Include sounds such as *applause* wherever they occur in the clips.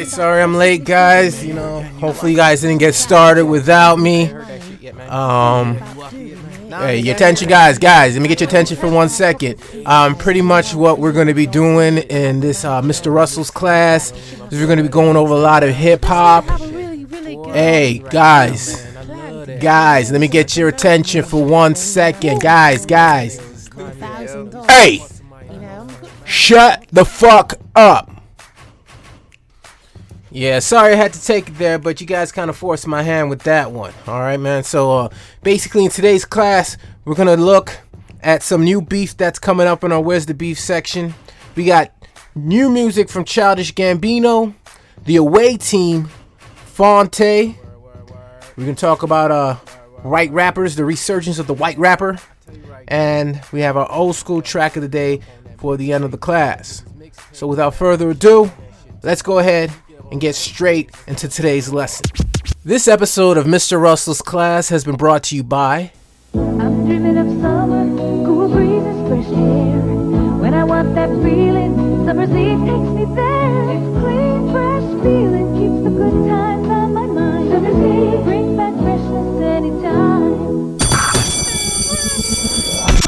right, sorry I'm late, guys. You know, hopefully you guys didn't get started without me. Um, hey, your attention, guys, guys. Let me get your attention for one second. Um, pretty much what we're going to be doing in this uh, Mr. Russell's class is we're going to be going over a lot of hip hop. Hey, guys, guys, let me get your attention for one second, guys, guys. Hey, shut the fuck up. Yeah, sorry I had to take it there, but you guys kind of forced my hand with that one. All right, man. So, uh, basically, in today's class, we're gonna look at some new beef that's coming up in our Where's the Beef section. We got new music from Childish Gambino, the away team, Phonte. We're gonna talk about uh, white rappers, the resurgence of the white rapper, and we have our old school track of the day for the end of the class. So, without further ado, let's go ahead and get straight into today's lesson. This episode of Mr. Russell's class has been brought to you by. I'm dreaming of summer, cool breezes, fresh air. When I want that feeling, summer's eve takes me there.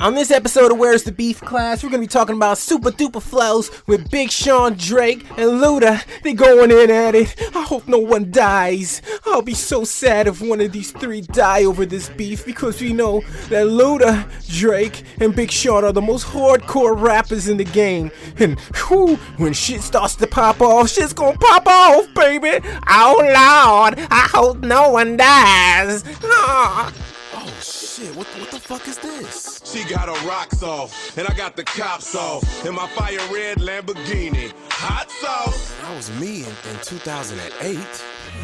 On this episode of Where's the Beef class, we're gonna be talking about super duper flows with Big Sean Drake and Luda. They going in at it. I hope no one dies. I'll be so sad if one of these three die over this beef because we know that Luda, Drake, and Big Sean are the most hardcore rappers in the game. And whew, when shit starts to pop off, shit's gonna pop off, baby. Oh Lord, I hope no one dies. Ah. Shit, what, what the fuck is this? She got her rocks off, and I got the cops off, in my fire red Lamborghini. Hot sauce! That was me in, in 2008.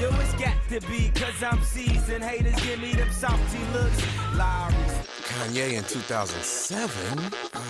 Yo, it's got to be, cause I'm seasoned. Haters give me them softy looks. Lawry's. Kanye in 2007? Uh,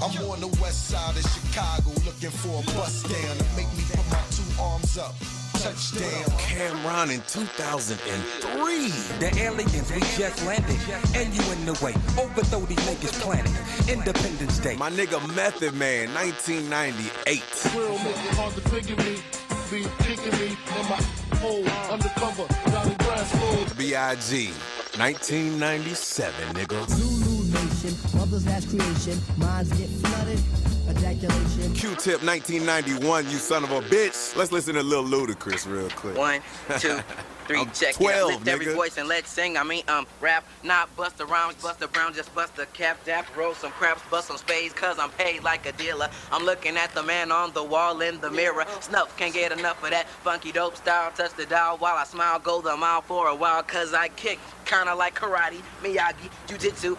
I'm on the west side of Chicago looking for a bus down to make me put my two arms up. Touchdown. Cam'ron in 2003. The aliens, we just landed, and you in the way. Overthrow these niggas planet. Independence Day. My nigga Method Man, 1998. Real make it hard to figure me. Be kicking me in my hole undercover down grass. B.I.G. 1997, nigga. Zulu Nation, mothers has creation, minds get flooded, ejaculation. Q-Tip 1991, you son of a bitch. Let's listen to Lil Ludacris real quick. One, two, *laughs* three, I'm check 12, it. Lift every voice and let's sing. I mean, um, rap, not bust the rhymes, bust the brown, just bust the cap, dap, roll some craps, bust some spades, cause I'm paid like a dealer. I'm looking at the man on the wall in the mirror. Snuff, can't get enough of that funky dope style. Touch the dial while I smile, go the mile for a while, cause I kick kinda like karate, Miyagi, jujitsu.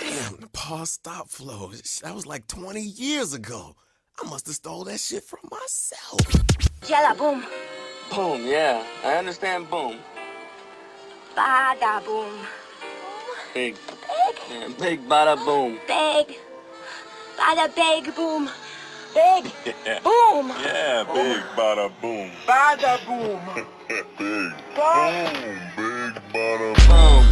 Damn, pause stop flow. That was like 20 years ago. I must have stole that shit from myself. Yalla boom, Boom, yeah. I understand boom. bada boom, Big. Yeah, big bada boom. big, bada big boom, big *laughs* boom. Yeah, big bada boom. Bada boom. *laughs* Big boom, big bada Boom.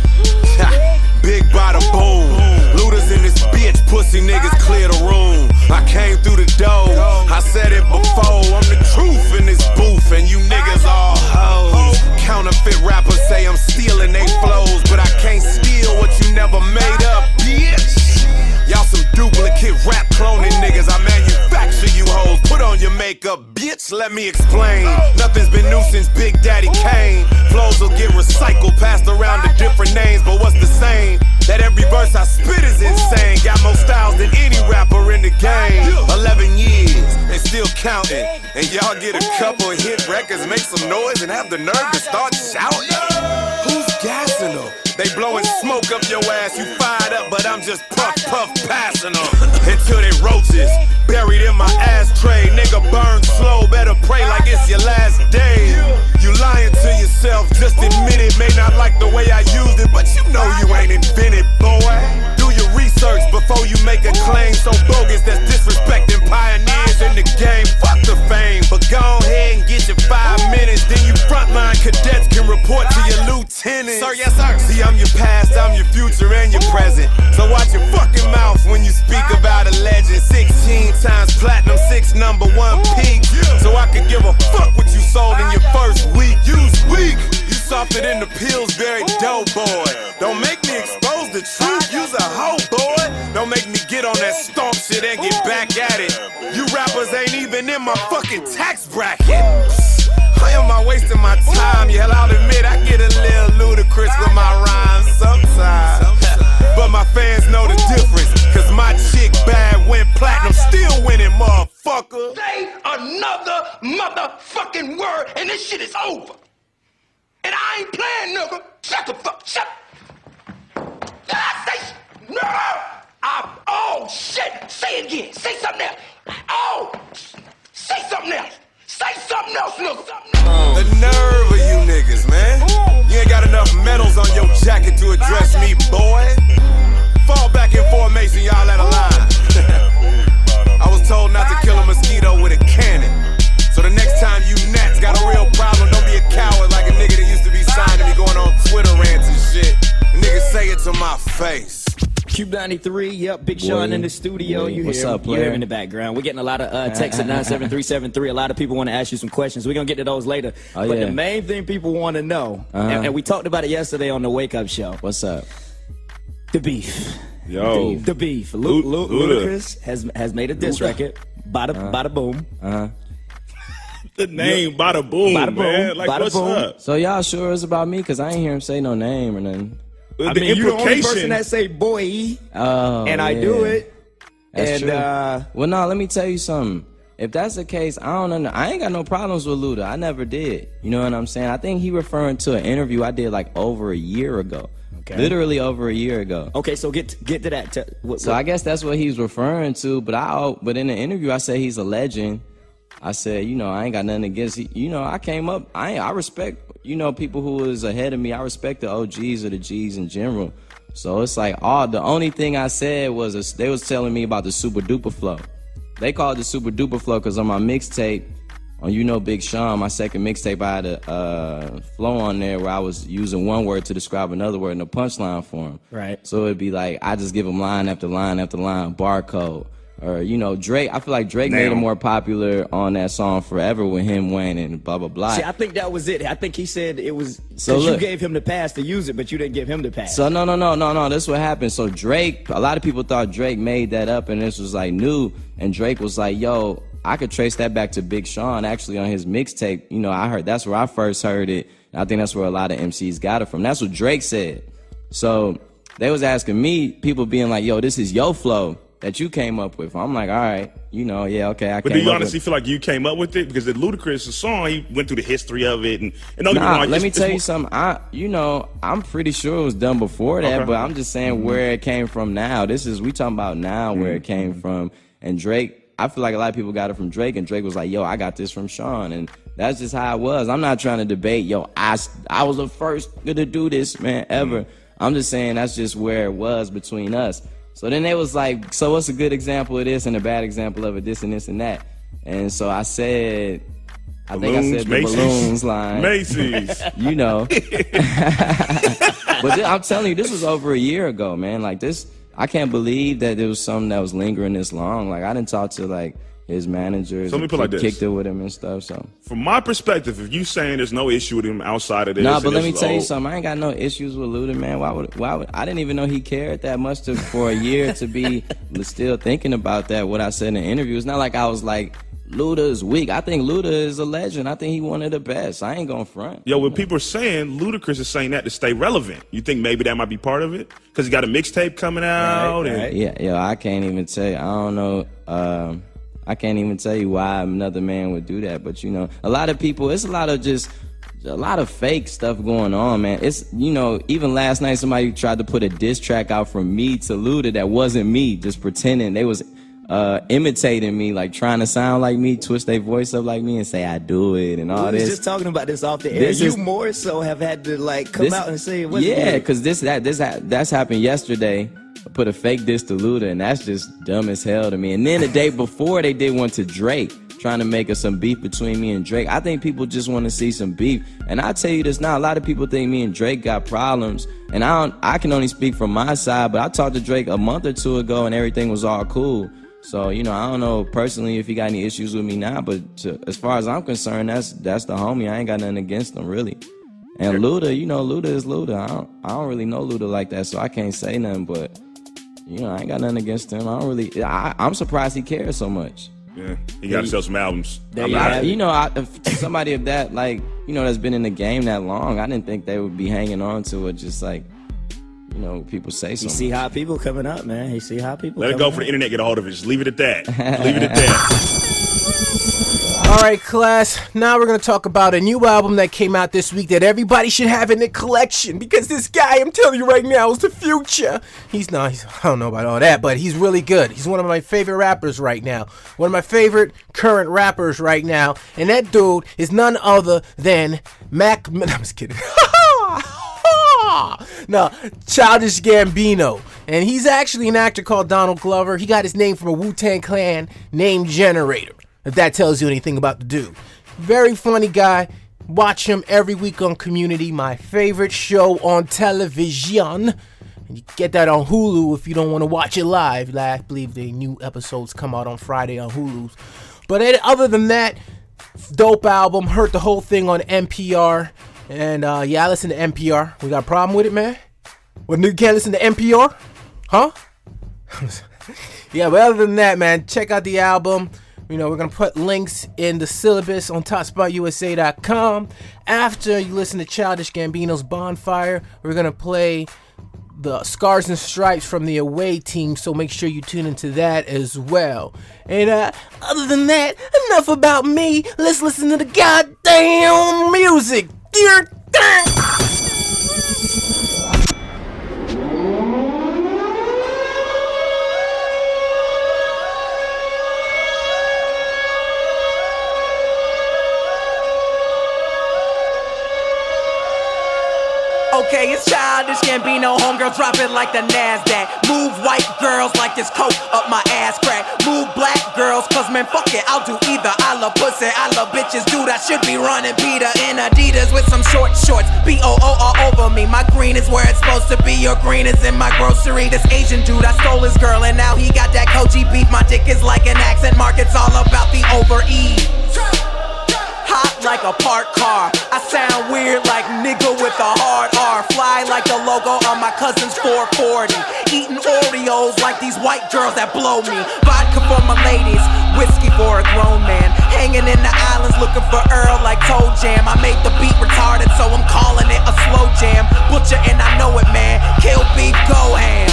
Big bada boom. Looters in this bitch, pussy niggas clear the room. I came through the door, I said it before. I'm the truth in this booth, and you niggas all hoes. Counterfeit rappers say I'm stealing they flows, but I can't steal what you never made up, bitch. Y'all some duplicate rap cloning niggas. I manufacture you hoes. Put on your makeup, bitch. Let me explain. Nothing's been new since Big Daddy Kane. Flows will get recycled, passed around to different names, but what's the same? That every verse I spit is insane. Got more styles than any rapper in the game. 11 years and still counting. And y'all get a couple hit records, make some noise, and have the nerve to start shouting. Who's gassing them? They blowing smoke up your ass. You fired up, but I'm just puff puff passing them until they roaches buried in my ashtray. Nigga burn slow, better pray like it's your last day. You lying to yourself, just admit it. May not like the way I used it, but you know you ain't invented, boy. Do your research before you make a claim so bogus that's disrespecting pioneers in the game. Fuck the fame, but go ahead and get your five minutes. Then you frontline cadets can report minutes. Sir, yes, sir. See, I'm your past, I'm your future, and your present. So watch your fucking mouth when you speak about a legend. 16 times platinum, six number one peak. So I could give a fuck what you sold in your first week. Use weak. You softer than the Pillsbury Doughboy. Don't make me expose the truth. Use a hoe, boy. Don't make me get on that stomp shit and get back at it. You rappers ain't even in my fucking tax bracket. Why am I wasting my time? Yeah, I'll admit I get a little ludicrous with my rhymes sometimes. But my fans know the difference. Cause my chick bad went platinum, still winning, motherfucker. Say another motherfucking word and this shit is over. And I ain't playing, nigga. Shut the fuck. Did I say, nigga? I, oh shit, say it again, say something else. Oh, say something else. Say something else, nigga. The nerve Cube 93, yep, Big Sean in the studio. Boy. You What's hear, up, you hear player? him in the background. We're getting a lot of uh, texts at 97373. A lot of people want to ask you some questions. We're going to get to those later. Oh, but yeah. the main thing people want to know, Uh-huh. and, and we talked about it yesterday on the Wake Up Show. What's up? The beef. Yo. The beef. Lu- Lu- Lu- Ludacris has, has made a diss Luda. record. Bada, Uh-huh. bada boom. Uh-huh. *laughs* The name Bada Boom, Bada boom, man. Like, bada what's boom. up? So y'all sure it's about me? Cause I ain't hear him say no name or nothing. The I mean, you the only person that say boy, Oh, and I yeah. do it. That's and true. uh, well, no, let me tell you something. If that's the case, I don't know. I ain't got no problems with Luda. I never did. You know what I'm saying? I think he referring to an interview I did like over a year ago. Okay. Literally over a year ago. okay, so get get to that. Te- what, So what- I guess that's what he's referring to. But I, but in the interview, I said he's a legend. I said, you know, I ain't got nothing against. You know, I came up. I ain't- I respect. You know, people who is ahead of me. I respect the OGs or the G's in general. So it's like, all the only thing I said was a, they was telling me about the super duper flow. They called it the super duper flow because on my mixtape, on you know Big Sean, my second mixtape, I had a uh, flow on there where I was using one word to describe another word in a punchline form. Right. So it'd be like I just give him line after line after line, barcode. Or you know Drake, I feel like Drake made it more popular on that song "Forever" with him, Wayne, and blah blah blah. See, I think that was it. I think he said it was because So you look. gave him the pass to use it, but you didn't give him the pass. So no, no, no, no, no. This what happened. So Drake, a lot of people thought Drake made that up, and this was like new. And Drake was like, "Yo, I could trace that back to Big Sean. Actually, on his mixtape, you know, I heard that's where I first heard it. I think that's where a lot of MCs got it from. That's what Drake said. So they was asking me, people being like, "Yo, this is your flow that you came up with." I'm like, "All right, you know, yeah, okay, I But do you honestly with." feel like you came up with it? Because the Ludacris song, he went through the history of it, and, and don't Nah, wrong, let me tell you something. I, you know, I'm pretty sure it was done before that, Okay. but I'm just saying where it came from now. This is we talking about now where it Mm-hmm. came from. And Drake, I feel like a lot of people got it from Drake, and Drake was like, "Yo, I got this from Sean," and that's just how it was. I'm not trying to debate, yo, I, I was the first to do this, man, ever. Mm-hmm. I'm just saying that's just where it was between us. So then they was like, "So what's a good example of this and a bad example of it? This and this and that." And so I said. I think I Balloons, said the Macy's. balloons line. Macy's. *laughs* you know. *laughs* but thi- I'm telling you, this was over a year ago, man. Like this, I can't believe that there was something that was lingering this long. Like I didn't talk to like his managers. So let me put like this. Kicked it with him and stuff. So. From my perspective, if you saying there's no issue with him outside of this, No, and but let me tell you something. I ain't got no issues with Luda, man. Why would? Why would? I didn't even know he cared that much to for a year to be *laughs* still thinking about that. What I said in the interview. It's not like I was like, Luda is weak. I think Luda is a legend. I think he one of the best. I ain't gonna front. Yo, when people are saying Ludacris is saying that to stay relevant, you think maybe that might be part of it? Because he got a mixtape coming out. and Yeah, yeah. I can't even tell you. I don't know. Um, I can't even tell you why another man would do that. But you know, a lot of people. It's a lot of just a lot of fake stuff going on, man. It's you know, even last night somebody tried to put a diss track out from me to Luda that wasn't me, just pretending they was uh imitating me, like trying to sound like me, twist their voice up like me, and say I do it and all we this. just talking about this off the air. This you is- more so have had to like come This- out and say yeah, because this that this ha- that's happened yesterday. I put a fake diss to Luda, and that's just dumb as hell to me. And then the day before, they did one to Drake, trying to make us some beef between me and Drake. I think people just want to see some beef. And I tell you this now, a lot of people think me and Drake got problems, and I don't. I can only speak from my side, but I talked to Drake a month or two ago, and everything was all cool. So you know, I don't know personally if he got any issues with me now, but to, as far as I'm concerned, that's that's the homie. I ain't got nothing against him, really. And Luda, you know, Luda is Luda. I don't, I don't really know Luda like that, so I can't say nothing. But you know, I ain't got nothing against him. I don't really. I, I'm surprised he cares so much. Yeah, he got to sell some albums. There I'm you not- have it. You know, I, if somebody of that, like, you know, that's been in the game that long, I didn't think they would be hanging on to it just like, you know, people say something. You see hot people coming up, man. You see hot people. Let it go coming for the internet. Get a hold of it. Just leave it at that. *laughs* leave it at that. All right, class. Now we're gonna talk about a new album that came out this week that everybody should have in their collection because this guy, I'm telling you right now, is the future. He's not. He's, I don't know about all that, but he's really good. He's one of my favorite rappers right now. One of my favorite current rappers right now, and that dude is none other than Mac. *laughs* I'm just kidding. *laughs* no, Childish Gambino. And he's actually an actor called Donald Glover. He got his name from a Wu Tang Clan named Generator, if that tells you anything about the dude. Very funny guy. Watch him every week on Community, my favorite show on television. And you get that on Hulu if you don't want to watch it live. I believe the new episodes come out on Friday on Hulu. But other than that, dope album. Heard the whole thing on NPR. And uh, yeah, I listen to NPR. We got a problem with it, man? What nigga can't listen to NPR? Huh? *laughs* yeah, but other than that, man, check out the album. You know, we're gonna put links in the syllabus on topspotusa.com. After you listen to Childish Gambino's Bonfire, we're gonna play the Scars and Stripes from the away team, so make sure you tune into that as well. And uh, other than that, enough about me. Let's listen to the goddamn music. Dear childish Gambino, homegirl drop it like the NASDAQ. Move white girls like this coat up my ass crack. Move black girls, cause man, fuck it, I'll do either. I love pussy, I love bitches, dude. I should be running Peter in Adidas with some short shorts. B O O all over me. My green is where it's supposed to be. Your green is in my grocery. This Asian dude, I stole his girl, and now he got that Kobe beef. My dick is like an accent mark, it's all about the over E. Hot like a parked car. I sound weird like nigga with a hard R. Fly like the logo on my cousin's 440. Eating Oreos like these white girls that blow me. Vodka for my ladies, whiskey for a grown man. Hanging in the islands looking for Earl like Toe Jam. I made the beat retarded, so I'm calling it a slow jam. Butcher and I know it, man. Kill beef, go ham.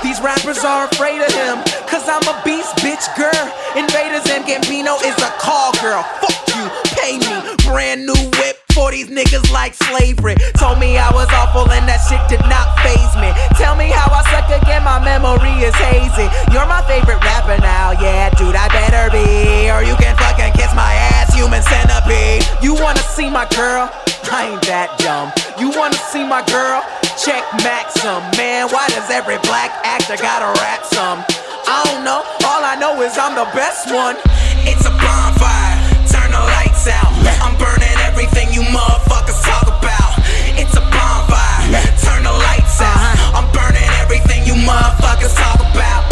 These rappers are afraid of him, cause I'm a beast, bitch, girl. Invaders and Gambino is a call girl. Fuck you, pay me. Brand new whip for these niggas like slavery. Told me I was awful and that shit did not phase me. Tell me how I suck again, my memory is hazy. You're my favorite rapper now, yeah, dude, I better be. Or you can fucking kiss my ass, human centipede. You wanna see my girl? I ain't that dumb. You wanna see my girl? Check Maxim, man. Why does every black actor gotta rap some? I don't know. All I know is I'm the best one. It's a bonfire. The lights out. I'm burning everything you motherfuckers talk about. It's a bonfire. Turn the lights out. I'm burning everything you motherfuckers talk about.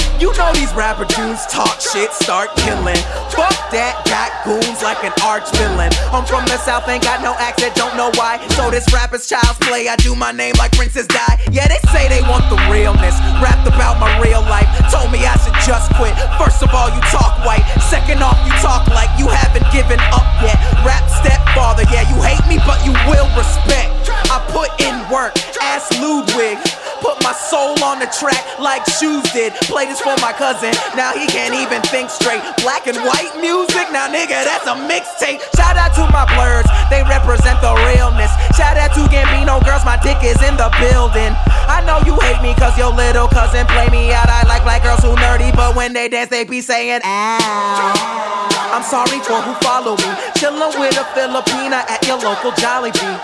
Rapper dudes talk shit, start killing. Fuck that, got goons like an arch villain. I'm from the south, ain't got no accent, don't know why. So this rapper's child's play, I do my name like Princess Di. Yeah, they say they want the realness. Rapped about my real life, told me I should just quit. First of all, you talk white. Second off, you talk like you haven't given up yet. Rap stepfather, yeah, you hate me, but you will respect. I put in work, ask Ludwig. Put my soul on the track like shoes did. Play this for my cousin, now he can't even think straight. Black and white music, now nigga, that's a mixtape. Shout out to my blurs, they represent the realness. Shout out to Gambino girls, my dick is in the building. I know you hate me cause your little cousin play me out. I like black girls who nerdy, but when they dance, they be saying, ow. I'm sorry for who follow me. Chillin' with a Filipina at your local Jollibee.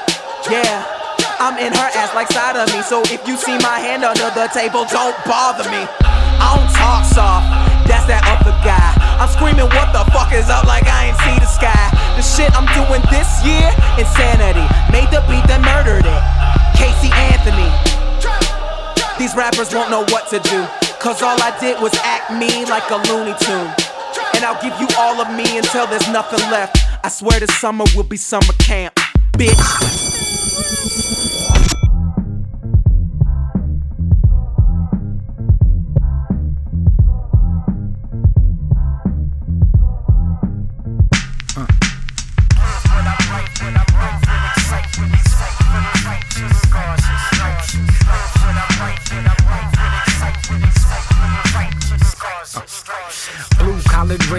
Yeah. I'm in her ass like side of me. So if you see my hand under the table, don't bother me. I don't talk soft, that's that other guy. I'm screaming, what the fuck is up like I ain't see the sky. The shit I'm doing this year, insanity. Made the beat, then murdered it. Casey Anthony. These rappers won't know what to do. Cause all I did was act me like a Looney Tune. And I'll give you all of me until there's nothing left. I swear this summer will be summer camp. Bitch.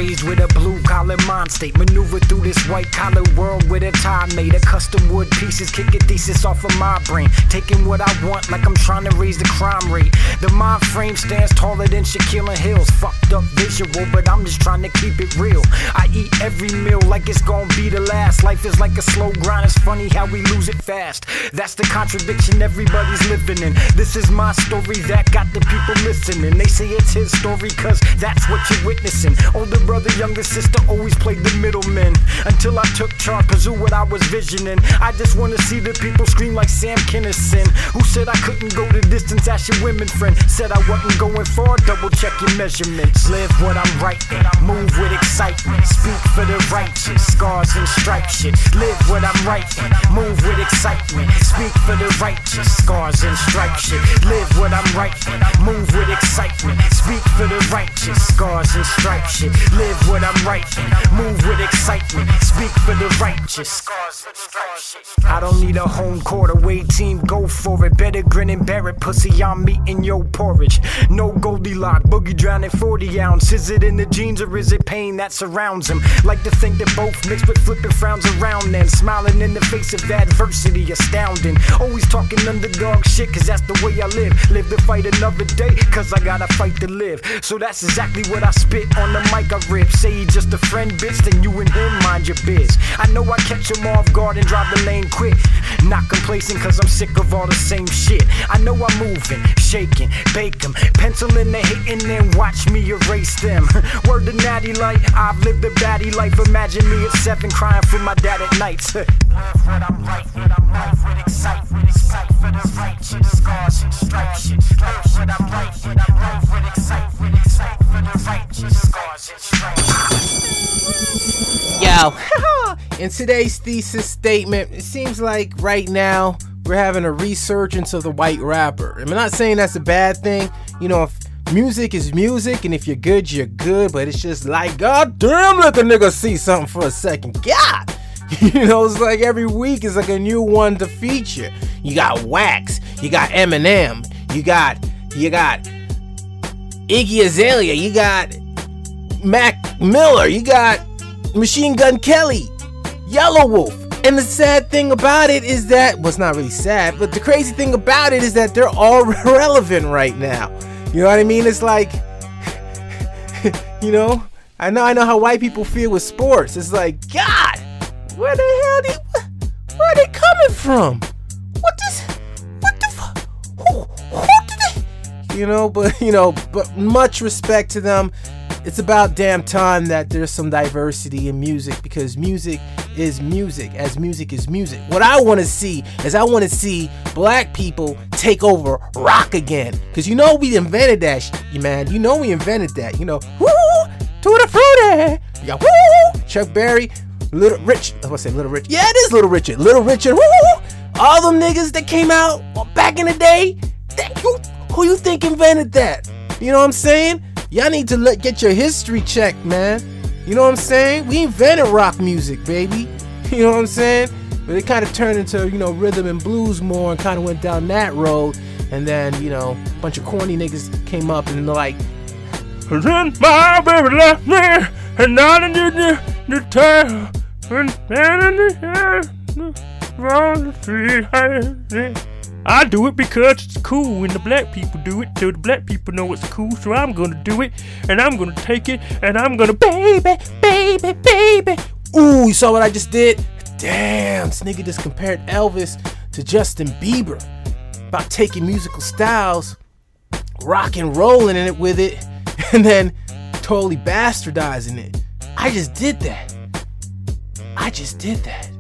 Raised with a blue collar mind state. Maneuver through this white collar world with a tie made. of custom wood pieces, kick a thesis off of my brain. Taking what I want like I'm trying to raise the crime rate. The mind frame stands taller than Shaquille Hills. Fucked up visual, but I'm just trying to keep it real. I eat every meal like it's gonna be the last. Life is like a slow grind. It's funny how we lose it fast. That's the contradiction everybody's living in. This is my story that got the people listening. They say it's his story, cause that's what you're witnessing. Older brother, younger sister always played the middleman. Until I took charge, pursue what I was visioning. I just wanna see the people scream like Sam Kinison. Who said I couldn't go the distance? Ask your women friend. Said I wasn't going far, double check your measurements. Live what I'm writing, move with excitement. Speak for the righteous, scars and stripes shit. Live what I'm writing, move with excitement. Speak for the righteous, scars and stripes shit. Live what I'm writing, move with excitement. Speak for the righteous, scars and stripes shit. Live what I'm writing, move with excitement. Speak for the righteous. I don't need a home court away team, go for it. Better grin and bear it, pussy. I'm eating your porridge. No Goldilocks, boogie drowning 40 ounce. Is it in the jeans or is it pain that surrounds him? Like to think that both mixed with flipping frowns around then. Smiling in the face of adversity, astounding. Always talking underdog shit, cause that's the way I live. Live to fight another day, cause I gotta fight to live. So that's exactly what I spit on the mic I rip. Say he just a friend, bitch, then you and him mind your biz. I know I catch him off guard and drive the lane quick. Not complacent, cause I'm sick of all the same shit. I know I'm moving, shaking, bake 'em, penciling the hating, and watch me erase them. *laughs* Word to natty light, I've lived a baddie life. Imagine me at seven crying for my dad at nights. *laughs* Live what I'm right, what I'm right, with excitement, excite for the righteous, scars and stripes shit. Live what I'm right, what I'm right, with excitement, excite for the righteous, scars and stripes. Yo, *laughs* in today's thesis statement, it seems like right now we're having a resurgence of the white rapper. I'm not saying that's a bad thing. You know, if music is music, and if you're good, you're good, but it's just like, God damn, let the nigga see something for a second. God! *laughs* You know, it's like every week is like a new one to feature. You got Wax, you got Eminem, you got, you got Iggy Azalea, you got Mac Miller, you got Machine Gun Kelly, Yelawolf. And the sad thing about it is that, well, it's not really sad, but the crazy thing about it is that they're all *laughs* relevant right now. You know what I mean? It's like, *laughs* you know, I know, I know how white people feel with sports. It's like, God, where the hell they, where are they coming from? What this, what the fuck? Who, who did they? You know, but *laughs* you know, but much respect to them. It's about damn time that there's some diversity in music because music is music, as music is music. What I want to see is I want to see black people take over rock again. Cause you know we invented that shit, man. You know we invented that. You know, woo, tutti frutti. You got woo, Chuck Berry, Little Rich. I was say Little Rich. Yeah, it is Little Richard. Little Richard. Woo, all them niggas that came out back in the day. That, who, who you think invented that? You know what I'm saying? Y'all need to let, get your history checked, man. You know what I'm saying? We invented rock music, baby. *laughs* You know what I'm saying? But it kind of turned into, you know, rhythm and blues more and kind of went down that road. And then, you know, a bunch of corny niggas came up and they're like, Then my baby left me, and now the, the tail, and then the around the. I do it because it's cool, and the black people do it, so the black people know it's cool. So I'm gonna do it, and I'm gonna take it, and I'm gonna baby, baby, baby. Ooh, you saw what I just did? Damn, this nigga just compared Elvis to Justin Bieber about taking musical styles, rock and rolling in it with it, *laughs* and then totally bastardizing it. I just did that. I just did that.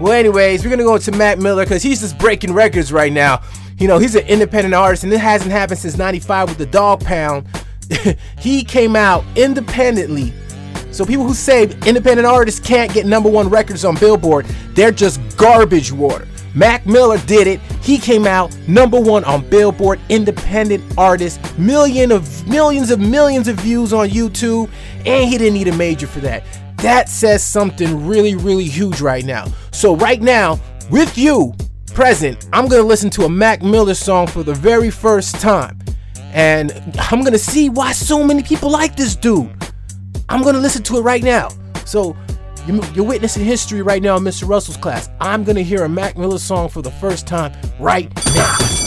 Well, anyways, we're gonna go to Mac Miller because he's just breaking records right now. You know, he's an independent artist, and it hasn't happened since '95 with the Dogg Pound. *laughs* he came out independently. So people who say independent artists can't get number one records on Billboard, they're just garbage water. Mac Miller did it. He came out number one on Billboard Independent Artist, million of millions of millions of views on YouTube, and he didn't need a major for that. That says something really, really huge right now. So right now, with you present, I'm gonna listen to a Mac Miller song for the very first time, and I'm gonna see why so many people like this dude. I'm gonna listen to it right now. So you- you're witnessing history right now in Mr. Russell's class. I'm gonna hear a Mac Miller song for the first time right now.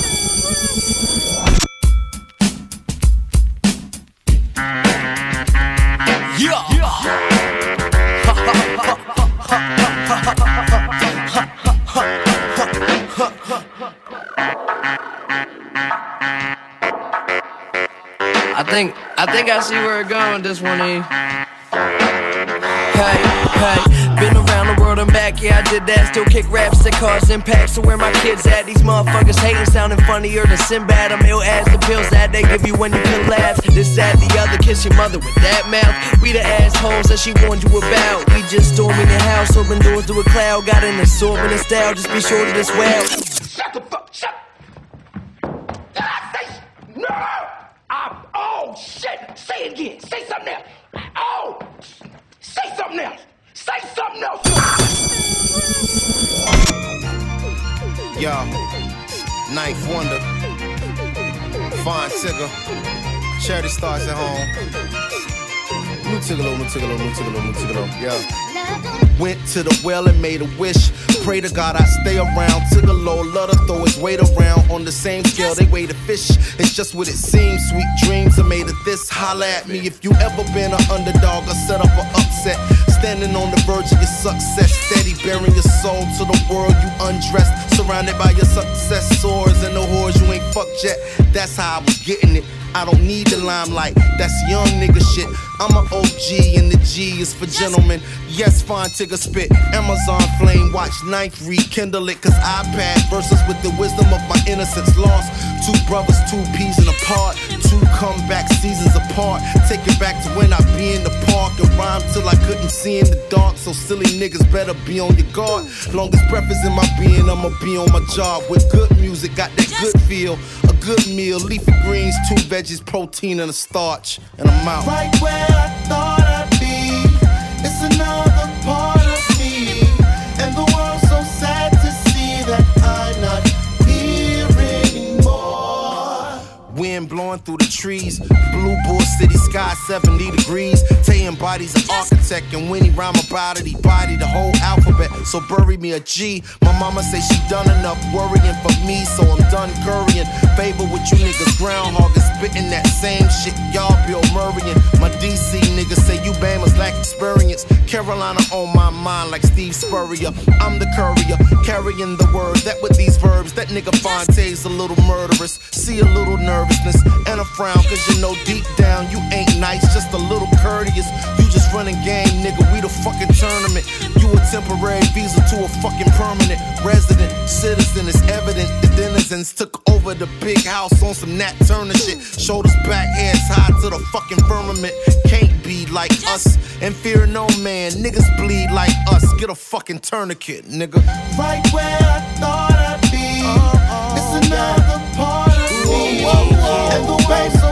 I think I see where it going this one E. Hey, hey, been around the world and back, yeah, I did that. Still kick raps that cause impact. So where my kids at? These motherfuckers hating, sounding funnier than Sinbad. I'm ill as the pills that they give you when you laugh. This, that, the other, kiss your mother with that mouth. We the assholes that she warned you about. We just storming the house, open doors to a cloud. Got an assortment of style, just be sure to this well. Yo, Ninth Wonder, Fine Tigger, Charity starts at home. New Tigallo, new Tigallo, new Tigallo, new Tigallo, yeah. Went to the well and made a wish. Pray to God I stay around. Tigallo, love to throw his weight around. On the same scale, they weigh the fish. It's just what it seems. Sweet dreams are made of this. Holla at me if you ever been an underdog or set up an upset. Standing on the verge of your success, steady bearing your soul to the world you undressed. Surrounded by your successors and the whores you ain't fucked yet. That's how I was getting it. I don't need the limelight, that's young nigga shit. I'm an OG and the G is for gentlemen. Yes, fine tigger spit. Amazon flame, watch ninth rekindle it. Cause iPad versus with the wisdom of my innocence lost. Two brothers, two peas in a pod. Two comeback seasons apart. Take it back to when I be in the park and rhyme till I couldn't see in the dark. So silly niggas better be on your guard. Longest breath is in my being, I'ma be on my job. With good music, got that good feel. A good meal, leafy greens, two veggies, protein, and a starch. And I'm out. Right where I through the trees. Blue Bull City sky 70 degrees. Tay embodies an architect, and when he rhyme about it, he body the whole alphabet. So bury me a G. My mama say she done enough worrying for me, so I'm done currying. Favor with you niggas, groundhog and spitting that same shit. Y'all Bill Murraying. My DC niggas say you Bama's lack experience. Carolina on my mind like Steve Spurrier. I'm the courier, carrying the word. That with these verbs, that nigga Phonte's a little murderous. See a little nervousness and a frown, cause you know deep down you ain't nice, just a little courteous. You just running game, nigga. We the fucking tournament. You a temporary visa to a fucking permanent resident. Citizen, it's evident the denizens took over the big house on some Nat Turner shit. Shoulders back, heads high to the fucking firmament. Can't be like us and fear no man. Niggas bleed like us. Get a fucking tourniquet, nigga. Right where I thought I'd be. It's another part of me. And the world's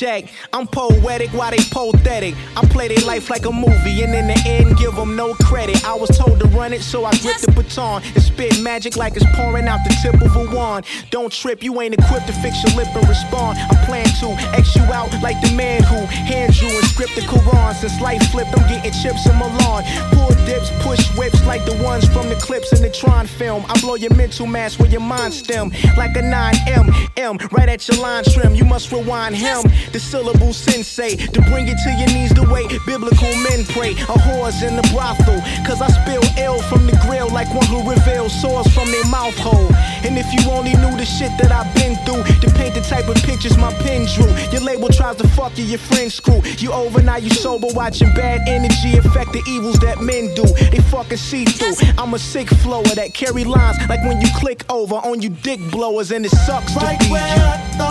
Shaq, I'm poetic while they pathetic. I play their life like a movie and in the end give them no credit. I was told to run it, so I gripped the baton and spit magic like it's pouring out the tip of a wand. Don't trip, you ain't equipped to fix your lip and respond. I plan to X you out like the man who hand drew and script the Quran. Since life flipped, I'm getting chips in Milan. Pull dips, push whips like the ones from the clips in the Tron film. I blow your mental mass where your mind stem like a 9M. M, right at your line trim. You must rewind him. The syllable sensei to bring it to your knees the way biblical men pray. A whores in the brothel. Cause I spill ill from the grill like one who reveals sores from their mouth hole. And if you only knew the shit that I've been through, to paint the type of pictures my pen drew. Your label tries to fuck you, your friends screw. You over now, you sober, watching bad energy affect the evils that men do. They fucking see through. I'm a sick flower that carry lines like when you click over on you dick blowers, and it sucks Right to be you.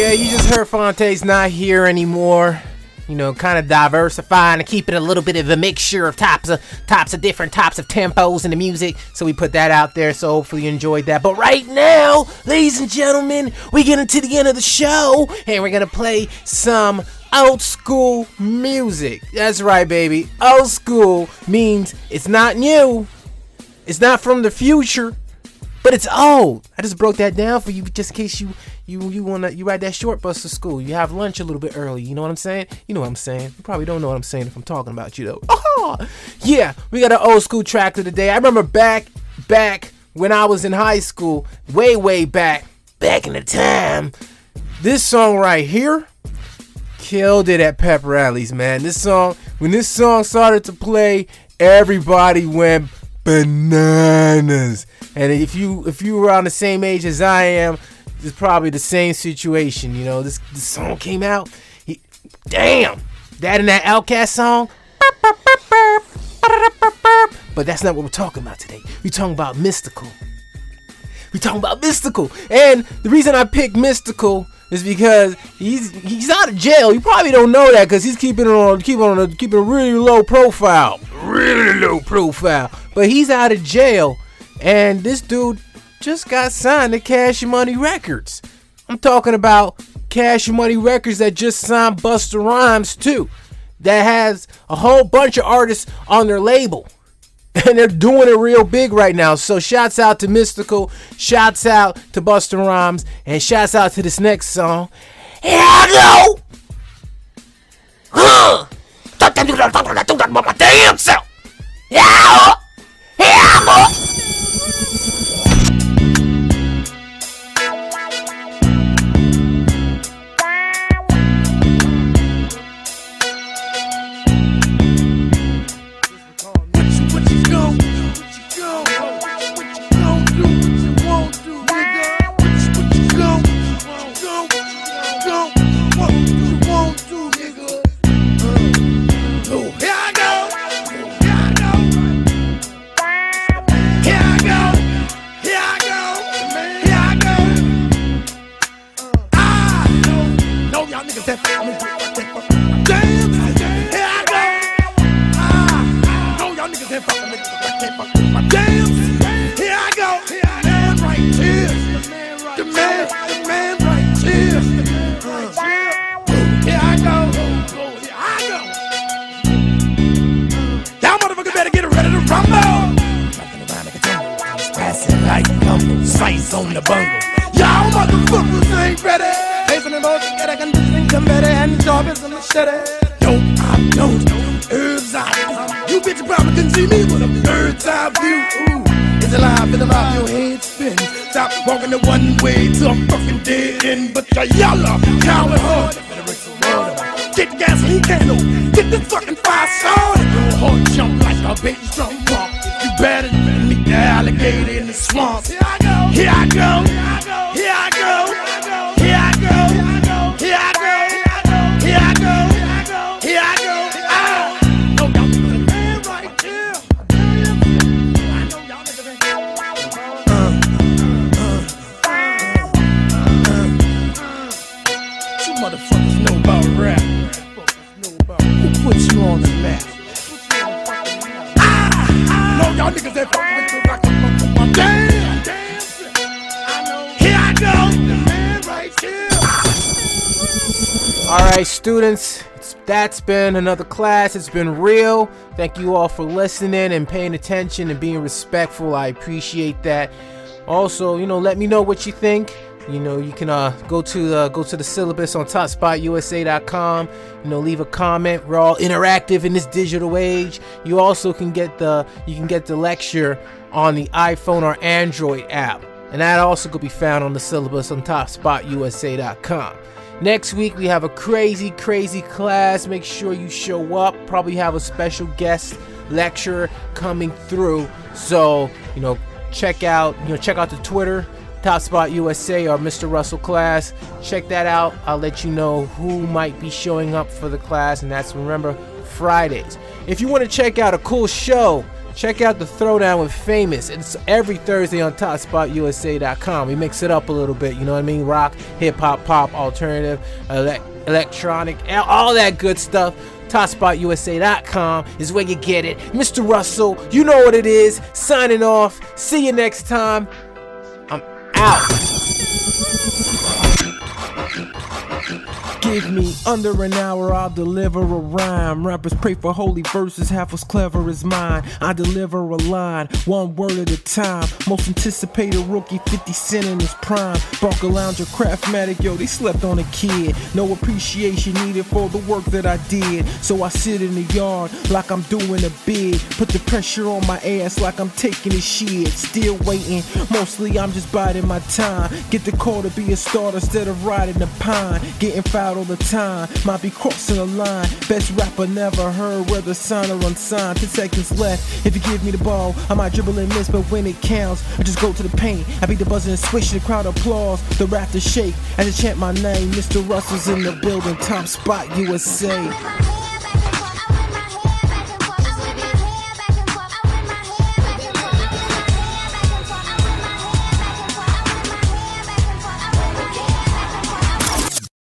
Yeah, you just heard Phonte's not here anymore. You know, kind of diversifying and keeping a little bit of a mixture of types of types of different types of tempos in the music. So we put that out there. So hopefully you enjoyed that. But right now, ladies and gentlemen, we get into the end of the show and we're gonna play some old school music. That's right, baby. Old school means it's not new. It's not from the future, but it's old. I just broke that down for you just in case you you you wanna you ride that short bus to school. You have lunch a little bit early. You know what I'm saying? You know what I'm saying. You probably don't know what I'm saying if I'm talking about you though. Oh, *laughs* yeah, we got an old school track of the day. I remember back back when I was in high school, way way back, back in the time. This song right here killed it at pep rallies, man. This song, when this song started to play, everybody went bananas. And if you if you were around the same age as I am, it's probably the same situation. You know, this this song came out. He, damn, that and that OutKast song. But that's not what we're talking about today. We're talking about Mystikal. We're talking about Mystikal. And the reason I picked Mystikal is because he's he's out of jail. You probably don't know that because he's keeping it on keeping on a, keeping a really low profile, really low profile. But he's out of jail, and this dude just got signed to Cash Money Records. I'm talking about Cash Money Records that just signed Busta Rhymes too, that has a whole bunch of artists on their label. And they're doing it real big right now. So shouts out to Mystikal, shouts out to Busta Rhymes, and shouts out to this next song. Here I go! Huh! Damn self! Yeah! Yeah! Get candle, get this fucking fire started. Your heart jump like a bass drum students, that's been another class. It's been real. Thank you all for listening and paying attention and being respectful. I appreciate that. Also, you know, let me know what you think. You know, you can uh, go to the go to the syllabus on TopSpotUSA.com. You know, leave a comment. We're all interactive in this digital age. You also can get the you can get the lecture on the iPhone or Android app, and that also could be found on the syllabus on TopSpotUSA.com. Next week we have a crazy, crazy class. Make sure you show up. Probably have a special guest lecturer coming through. So you know, check out you know check out the Twitter, Top Spot USA or Mr. Russell class. Check that out. I'll let you know who might be showing up for the class, and that's remember Fridays. If you want to check out a cool show check out the Throwdown with Famous. It's every Thursday on TopSpotUSA.com. We mix it up a little bit, you know what I mean? Rock, hip hop, pop, alternative, ele- electronic, all that good stuff. TopSpotUSA.com is where you get it. Mr. Russell, you know what it is. Signing off. See you next time. I'm out. Give me under an hour, I'll deliver a rhyme. Rappers pray for holy verses, half as clever as mine. I deliver a line, one word at a time. Most anticipated rookie, 50 Cent in his prime. Barcalounger, Craftmatic, yo, they slept on a kid. No appreciation needed for the work that I did. So I sit in the yard like I'm doing a bid. Put the pressure on my ass like I'm taking a shit. Still waiting, mostly I'm just biding my time. Get the call to be a starter instead of riding the pine. Getting fouled all the time, might be crossing the line. Best rapper never heard, whether signed or unsigned. 10 seconds left. If you give me the ball, I might dribble and miss, but when it counts, I just go to the paint. I beat the buzzer and swish, the crowd applause. The rafters shake as I chant my name. Mr. Russell's in the building, top spot USA.